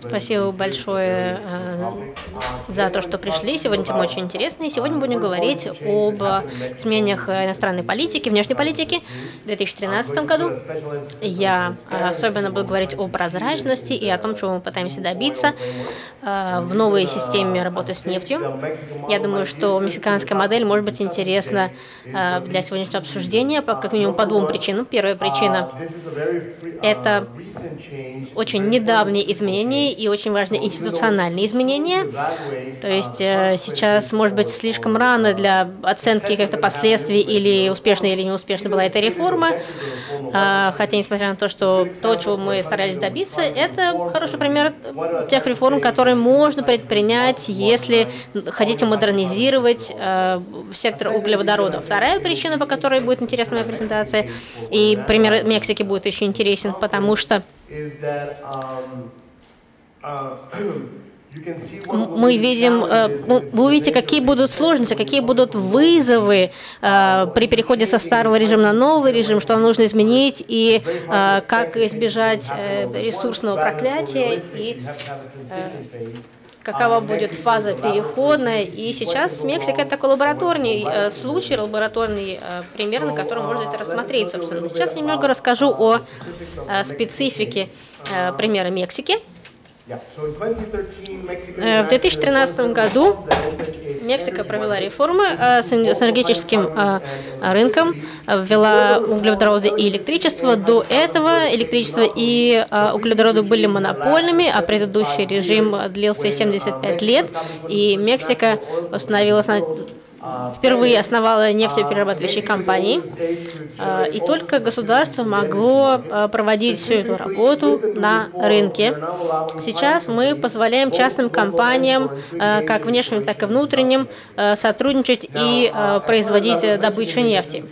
Спасибо большое э, за то, что пришли. Сегодня тема очень интересная. Сегодня будем говорить об изменениях иностранной политики, внешней политики в 2013 году. Я особенно буду говорить о прозрачности и о том, чего мы пытаемся добиться э, в новой системе работы с нефтью. Я думаю, что мексиканская модель может быть интересна э, для сегодняшнего обсуждения, как минимум по двум причинам. Первая причина – это очень недавние изменения и очень важные институциональные изменения. То есть э, сейчас, может быть, слишком рано для оценки как-то последствий или успешной или неуспешной была эта реформа. А, хотя, несмотря на то, что то, чего мы старались добиться, это хороший пример тех реформ, которые можно предпринять, если хотите модернизировать э, сектор углеводородов. Вторая причина, по которой будет интересна моя презентация, и пример Мексики будет еще интересен, потому что мы видим, э, вы увидите, какие будут сложности, какие будут вызовы э, при переходе со старого режима на новый режим, что нужно изменить, и э, как избежать ресурсного проклятия, и какова будет фаза переходная. И сейчас Мексика – это такой лабораторный случай, лабораторный пример, на котором можно это рассмотреть, собственно. Сейчас я немного расскажу о специфике примера Мексики. Э, в 2013 году Мексика провела реформы э, с энергетическим э, рынком, ввела углеводороды и электричество. До этого электричество и углеводороды были монопольными, а предыдущий режим длился 75 лет, и Мексика установила впервые основала нефтеперерабатывающие компании, а, и только государство могло а, проводить всю эту работу на рынке. Сейчас мы позволяем частным компаниям, а, как внешним, так и внутренним, сотрудничать и производить добычу нефти.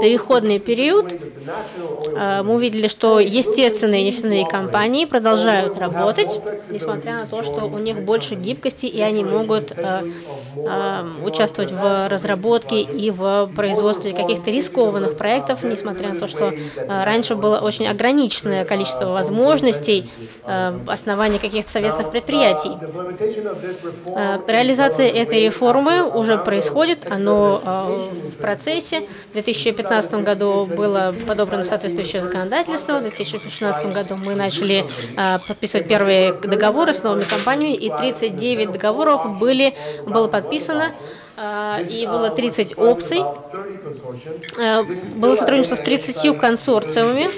Переходный период мы увидели, что естественные нефтяные компании продолжают работать, несмотря на то, что у них больше гибкости, и они могут участвовать участвовать в разработке и в производстве каких-то рискованных проектов, несмотря на то, что э, раньше было очень ограниченное количество возможностей э, основания каких-то совместных предприятий. Э, реализация этой реформы уже происходит, оно в процессе. В 2015 году было подобрано соответствующее законодательство, в 2016 году мы начали подписывать первые договоры с новыми компаниями, и 39 договоров были, было подписано и было 30 опций. Э, было сотрудничество с 30 консорциумами.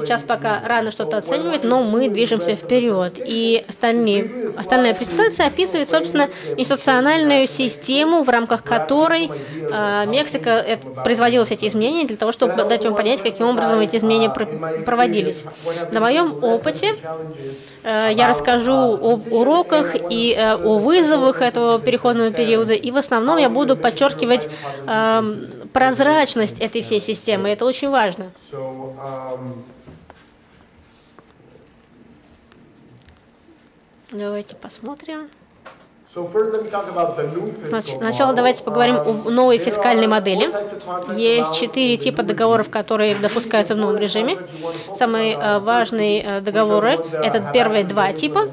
Сейчас пока рано что-то оценивать, но мы движемся вперед. И остальные, остальная презентация описывает, собственно, институциональную систему, в рамках которой э, Мексика э, производила все эти изменения для того, чтобы дать вам понять, каким образом эти изменения проводились. На моем опыте я расскажу об уроках и о вызовах этого переходного периода и в основном я буду подчеркивать э, прозрачность этой всей системы. Это очень важно. Давайте посмотрим. Сначала давайте поговорим о новой фискальной модели. Есть четыре типа договоров, которые допускаются в новом режиме. Самые э, важные э, договоры – это первые два типа.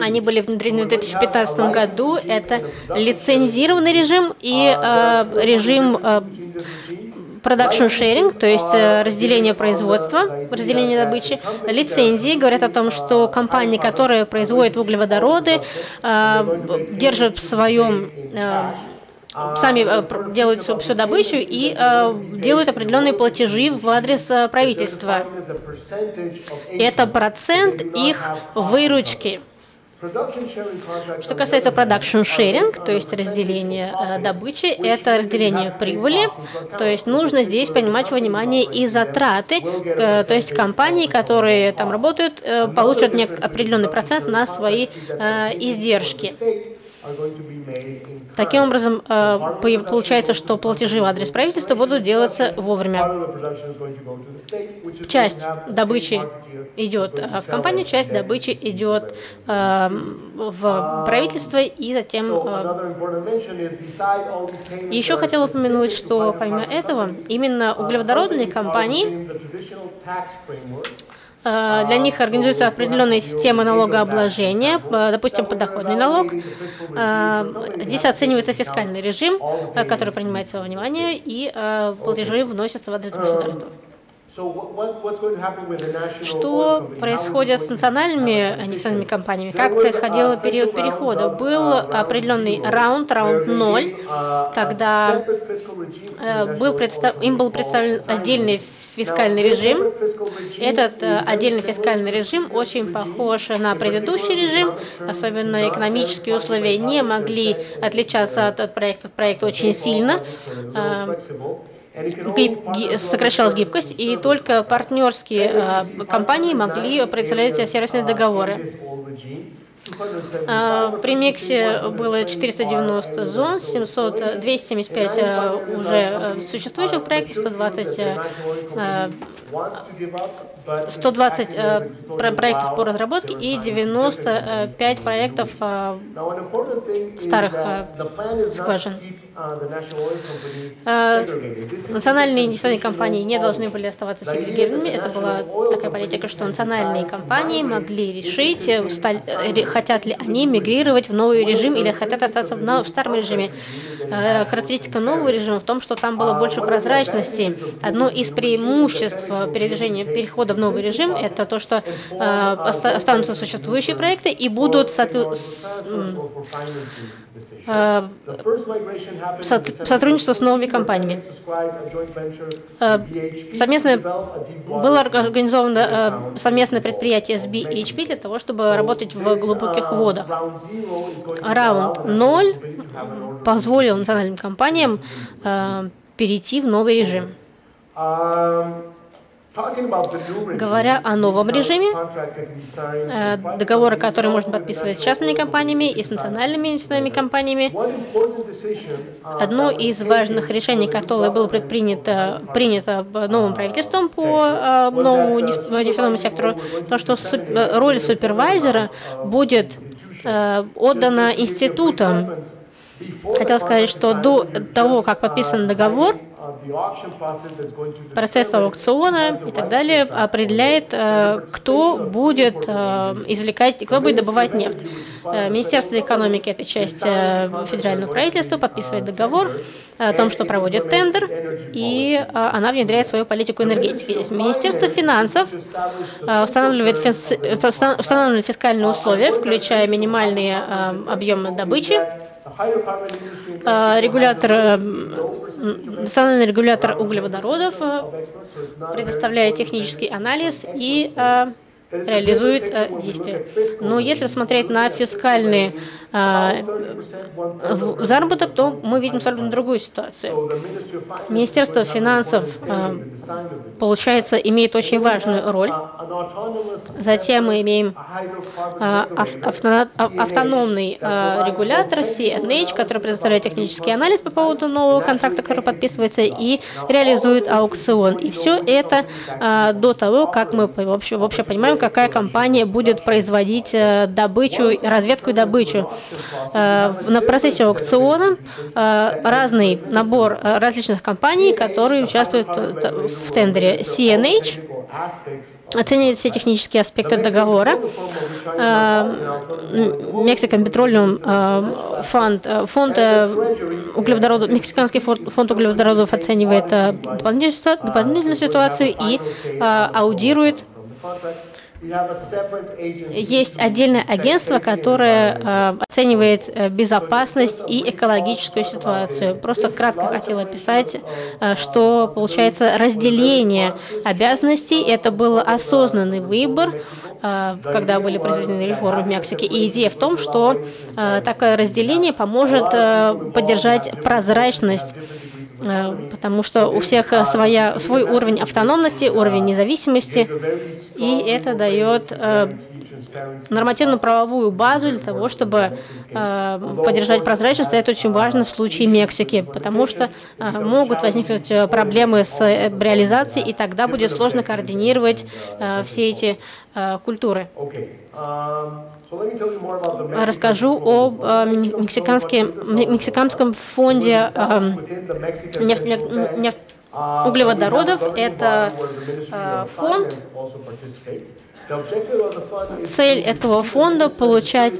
Они были внедрены в 2015 году. Это лицензированный режим и э, режим э, sharing, то есть э, разделение производства, разделение добычи. Лицензии говорят о том, что компании, которые производят углеводороды, э, держат в своем э, сами делают всю, всю добычу и э, делают определенные платежи в адрес правительства. Это процент их выручки. Что касается production sharing, то есть разделение э, добычи, это разделение прибыли, то есть нужно здесь принимать во внимание и затраты, э, то есть компании, которые там работают, э, получат определенный процент на свои издержки. Таким образом, э, получается, что платежи в адрес правительства будут делаться вовремя. Часть добычи идет э, в компанию, часть добычи идет э, в правительство и затем... Еще хотел упомянуть, что помимо этого, именно углеводородные компании для них организуются определенные системы налогообложения, допустим, подоходный налог. Здесь оценивается фискальный режим, который принимается во внимание, и платежи вносятся в адрес государства. Что происходит с национальными нефтяными компаниями? Как происходил период перехода? Был определенный раунд, раунд 0, когда э, был им был представлен отдельный фискальный режим. Этот э, отдельный фискальный режим очень похож на предыдущий режим, особенно экономические условия не могли отличаться от проекта к проекту очень сильно. Гиб, сокращалась гибкость, и только партнерские э, компании могли представлять сервисные договоры. А, при Мексе было 490 зон, 700, 275 э, уже э, существующих проектов, 120 120 э, проектов по разработке и 95 проектов старых скважин. Национальные нефтяные компании не должны были оставаться сегрегированными. Это была такая политика, что национальные компании могли решить, хотят ли они мигрировать в новый режим или хотят остаться в старом режиме. Характеристика нового режима в том, что там было больше прозрачности. Одно из преимуществ передвижения, перехода в новый режим, это то, что э, останутся существующие проекты и будут Э, сотрудничество с новыми компаниями. Э, совместное, было организовано э, совместное предприятие с BHP для того, чтобы работать в глубоких водах. Раунд 0 позволил национальным компаниям перейти в новый режим. Говоря о новом режиме, э, договоры, которые можно подписывать с частными компаниями и с национальными нефтяными компаниями, одно из важных решений, которое было предпринято принято новым правительством по э, новому нефтяному сектору, то, что э, роль супервайзера будет отдана институтам. Хотел сказать, что до того, как подписан договор, процесс аукциона и так далее определяет, э, кто будет э, извлекать, кто будет добывать нефть. Э, Министерство экономики – это часть федерального правительства, подписывает договор о том, что проводит тендер, и она внедряет свою политику энергетики. Министерство финансов устанавливает, устанавливает фискальные условия, включая минимальные объемы добычи, регулятор Национальный регулятор углеводородов э, предоставляет технический анализ и э, реализует э, действия. Но если смотреть на фискальные э, заработок, то мы видим абсолютно другую ситуацию. Министерство финансов, э, получается, имеет очень важную роль. Затем мы имеем э, авто, автономный э, регулятор CNH, который предоставляет технический анализ по поводу нового контракта, который подписывается, и реализует аукцион. И все это э, до того, как мы вообще, вообще понимаем, какая компания будет производить э, добычу, разведку и добычу. Э, на процессе аукциона э, разный набор различных компаний, которые участвуют в тендере. CNH оценивает все технические аспекты договора. Мексикан Petroleum фонд, фонд углеводородов, мексиканский фонд углеводородов оценивает дополнительную ситуацию и аудирует есть отдельное агентство, которое э, оценивает э, безопасность и экологическую ситуацию. Просто кратко хотела описать, э, что получается разделение обязанностей. Это был осознанный выбор, э, когда были произведены реформы в Мексике. И идея в том, что такое разделение поможет поддержать прозрачность потому что у всех э, своя, свой уровень автономности, уровень независимости, и это дает э, нормативно-правовую базу для того, чтобы поддержать прозрачность. Это очень важно в случае Мексики, потому что могут возникнуть проблемы с реализацией, и тогда будет сложно координировать все эти культуры. Um, расскажу об э, мексиканском, фонде э, нефть, нефть, углеводородов. Это фонд, Цель этого фонда получать,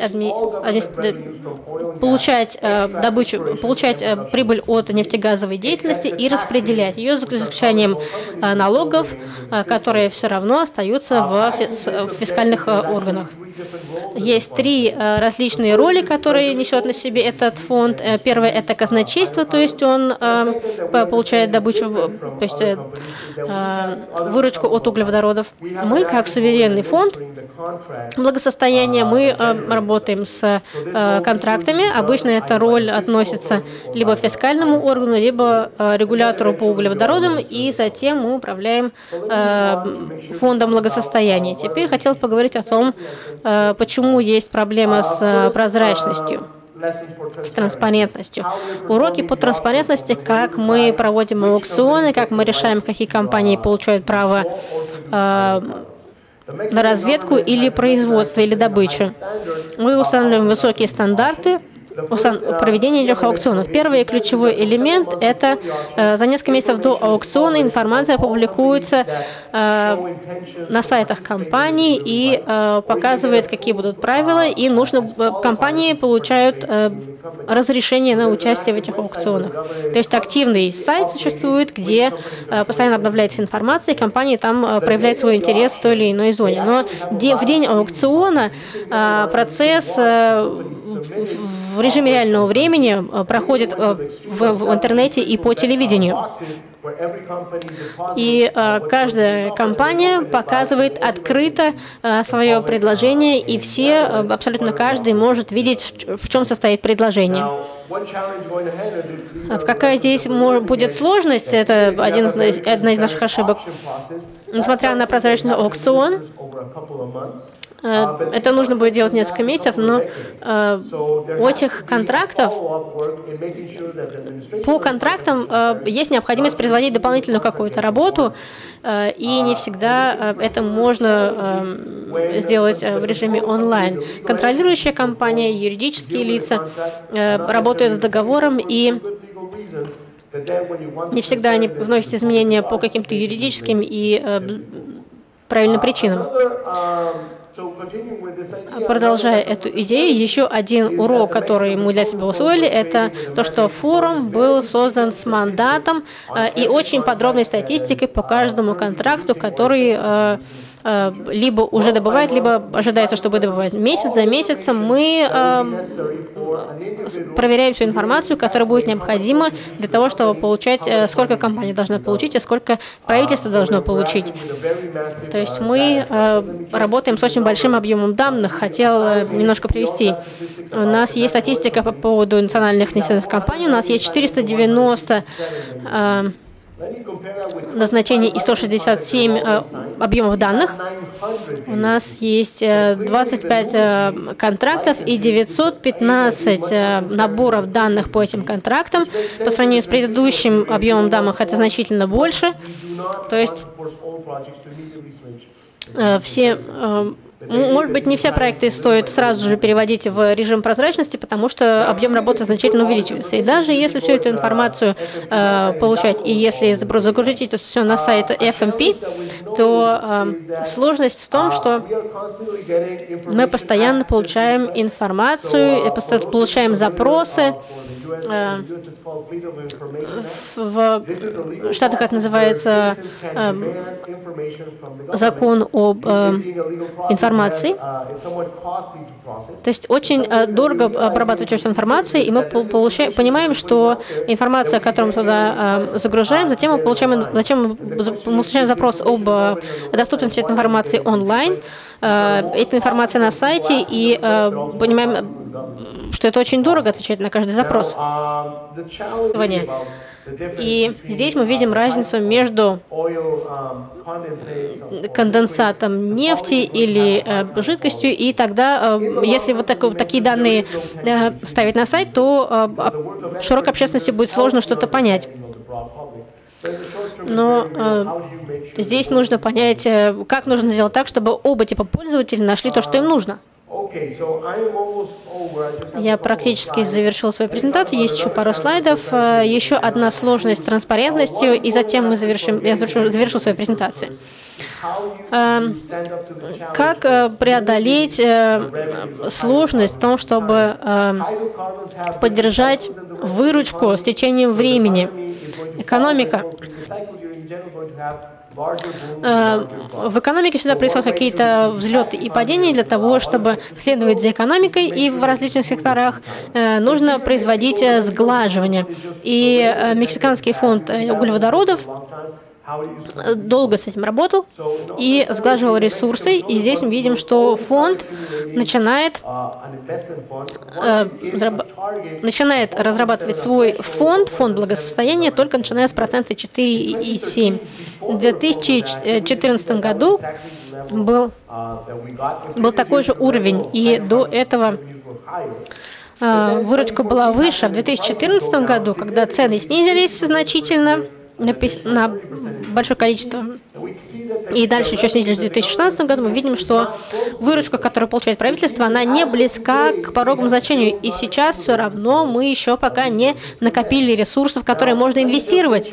получать э, добычу, получать э, прибыль от нефтегазовой деятельности и распределять ее за исключением э, налогов, э, которые все равно остаются в, в фискальных э, органах. Есть три э, различные роли, которые несет на себе этот фонд. Э, первое – это казначейство, то есть он э, получает добычу, то есть выручку от углеводородов. Мы, как суверенный фонд благосостояния, мы работаем с контрактами. Обычно эта роль относится либо фискальному органу, либо регулятору по углеводородам, и затем мы управляем фондом благосостояния. Теперь хотел поговорить о том, Э, почему есть проблема с э, прозрачностью с транспарентностью. Уроки по транспарентности, как мы проводим аукционы, как мы решаем, какие компании получают право э, на разведку или производство, или добычу. Мы устанавливаем высокие стандарты, проведения этих аукционов. Первый ключевой элемент – это э, за несколько месяцев до аукциона информация публикуется э, на сайтах компаний и э, показывает, какие будут правила, и нужно компании получают разрешение на участие в этих аукционах. То есть активный сайт существует, где постоянно обновляется информация, и компании там проявляют свой интерес в той или иной зоне. Но в день аукциона процесс в режиме реального времени э, проходит э, в интернете и по телевидению. И э, каждая компания показывает открыто э, свое предложение, и все, э, абсолютно каждый может видеть, в чем состоит предложение. А какая здесь будет сложность, это один одна из наших ошибок. Несмотря на прозрачный аукцион, это нужно будет делать несколько месяцев, но э, у этих контрактов, по контрактам э, есть необходимость производить дополнительную какую-то работу, и не всегда это можно сделать в режиме онлайн. Контролирующая компания, юридические лица работают с договором и не всегда они вносят изменения по каким-то юридическим и правильным причинам. Продолжая эту идею, еще один урок, который мы для себя усвоили, это то, что форум был создан с мандатом э, и очень подробной статистикой по каждому контракту, который э, либо уже добывает, либо ожидается, что будет добывать. Месяц за месяцем мы э, проверяем всю информацию, которая будет необходима для того, чтобы получать, э, сколько компания должна получить, и сколько правительство должно получить. То есть мы работаем с очень большим объемом данных. Хотел немножко привести. У нас есть статистика по поводу национальных нефтяных компаний. У нас есть 490 назначений и 167 э, объемов данных. У нас есть 25 э, э, контрактов и 915 наборов данных по этим контрактам. По сравнению с предыдущим объемом данных это значительно больше. То есть все может быть, не все проекты стоит сразу же переводить в режим прозрачности, потому что объем работы значительно увеличивается. И даже если всю эту информацию э, получать, и если загрузить это все на сайт FMP, то э, сложность в том, что мы постоянно получаем информацию, получаем запросы, в Штатах это называется э, закон об э, информации. То есть очень дорого обрабатывать эту информацию, и мы получаем, понимаем, что информация, которую мы туда загружаем, затем мы получаем, затем мы получаем запрос об доступности этой информации онлайн, эта информация на сайте, и понимаем, что это очень дорого отвечать на каждый запрос. И здесь мы видим разницу между конденсатом нефти или э, жидкостью, и тогда, э, если вот так, такие данные э, ставить на сайт, то э, широкой общественности будет сложно что-то понять. Но э, здесь нужно понять, э, как нужно сделать так, чтобы оба типа пользователей нашли то, что им нужно. Я практически завершил свою презентацию. Есть еще пару слайдов. Э, еще одна сложность с транспарентностью, и затем мы завершим, я завершу, завершу свою презентацию. Эм, как э, преодолеть э, сложность в том, чтобы поддержать выручку с течением времени? Экономика Э, в экономике всегда происходят какие-то взлеты и падения. Для того, чтобы следовать за экономикой и в различных секторах, э, нужно производить сглаживание. И Мексиканский фонд углеводородов долго с этим работал и сглаживал ресурсы. И здесь мы видим, что фонд начинает, э, начинает разрабатывать свой фонд, фонд благосостояния, только начиная с процента 4,7. В 2014 году был, был такой же уровень, и до этого э, выручка была выше. В 2014 году, когда цены снизились значительно, на большое количество. И дальше еще снизились в 2016 году, мы видим, что выручка, которую получает правительство, она не близка к пороговому значению. И сейчас все равно мы еще пока не накопили ресурсов, которые можно инвестировать.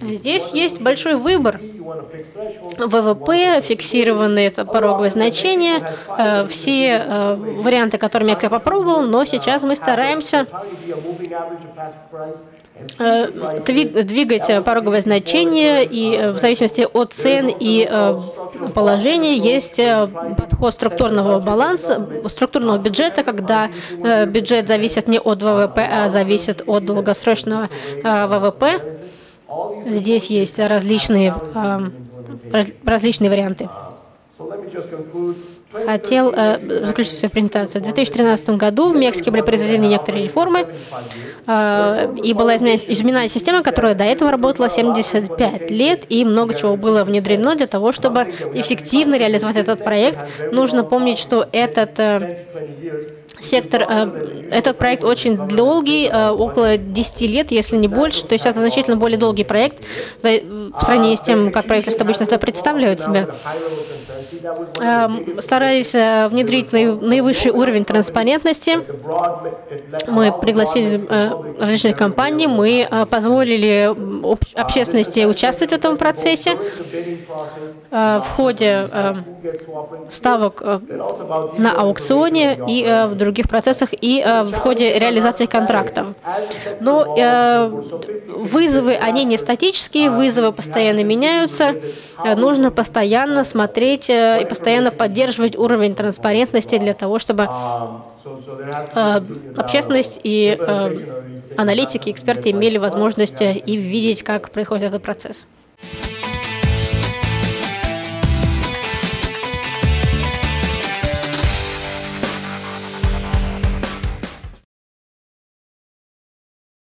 Здесь есть большой выбор. ВВП, фиксированные это пороговое значение, э, все э, варианты, которыми я попробовал, но сейчас мы стараемся двигать пороговое значение, и э, в зависимости от цен и э, положения есть подход структурного баланса, структурного бюджета, когда бюджет зависит не от ВВП, а зависит от долгосрочного ВВП. Здесь есть различные, различные варианты хотел э, заключить свою презентацию. В 2013 году в Мексике были произведены некоторые реформы, э, и была изменена, изменена система, которая до этого работала 75 лет, и много чего было внедрено для того, чтобы эффективно реализовать этот проект. Нужно помнить, что этот э, сектор, э, этот проект очень долгий, э, около 10 лет, если не больше, то есть это значительно более долгий проект в сравнении с тем, как правительство обычно это представляют себя. Эм, старались э, внедрить наивысший уровень транспарентности. Мы пригласили различные компании, мы позволили общественности участвовать в этом процессе. В ходе ставок на аукционе и в других процессах и э, в ходе реализации контрактов. Но э, вызовы, они не статические, вызовы постоянно меняются. Э, нужно постоянно смотреть э, и постоянно поддерживать уровень транспарентности для того, чтобы э, общественность и э, аналитики, эксперты имели возможность и видеть, как происходит этот процесс.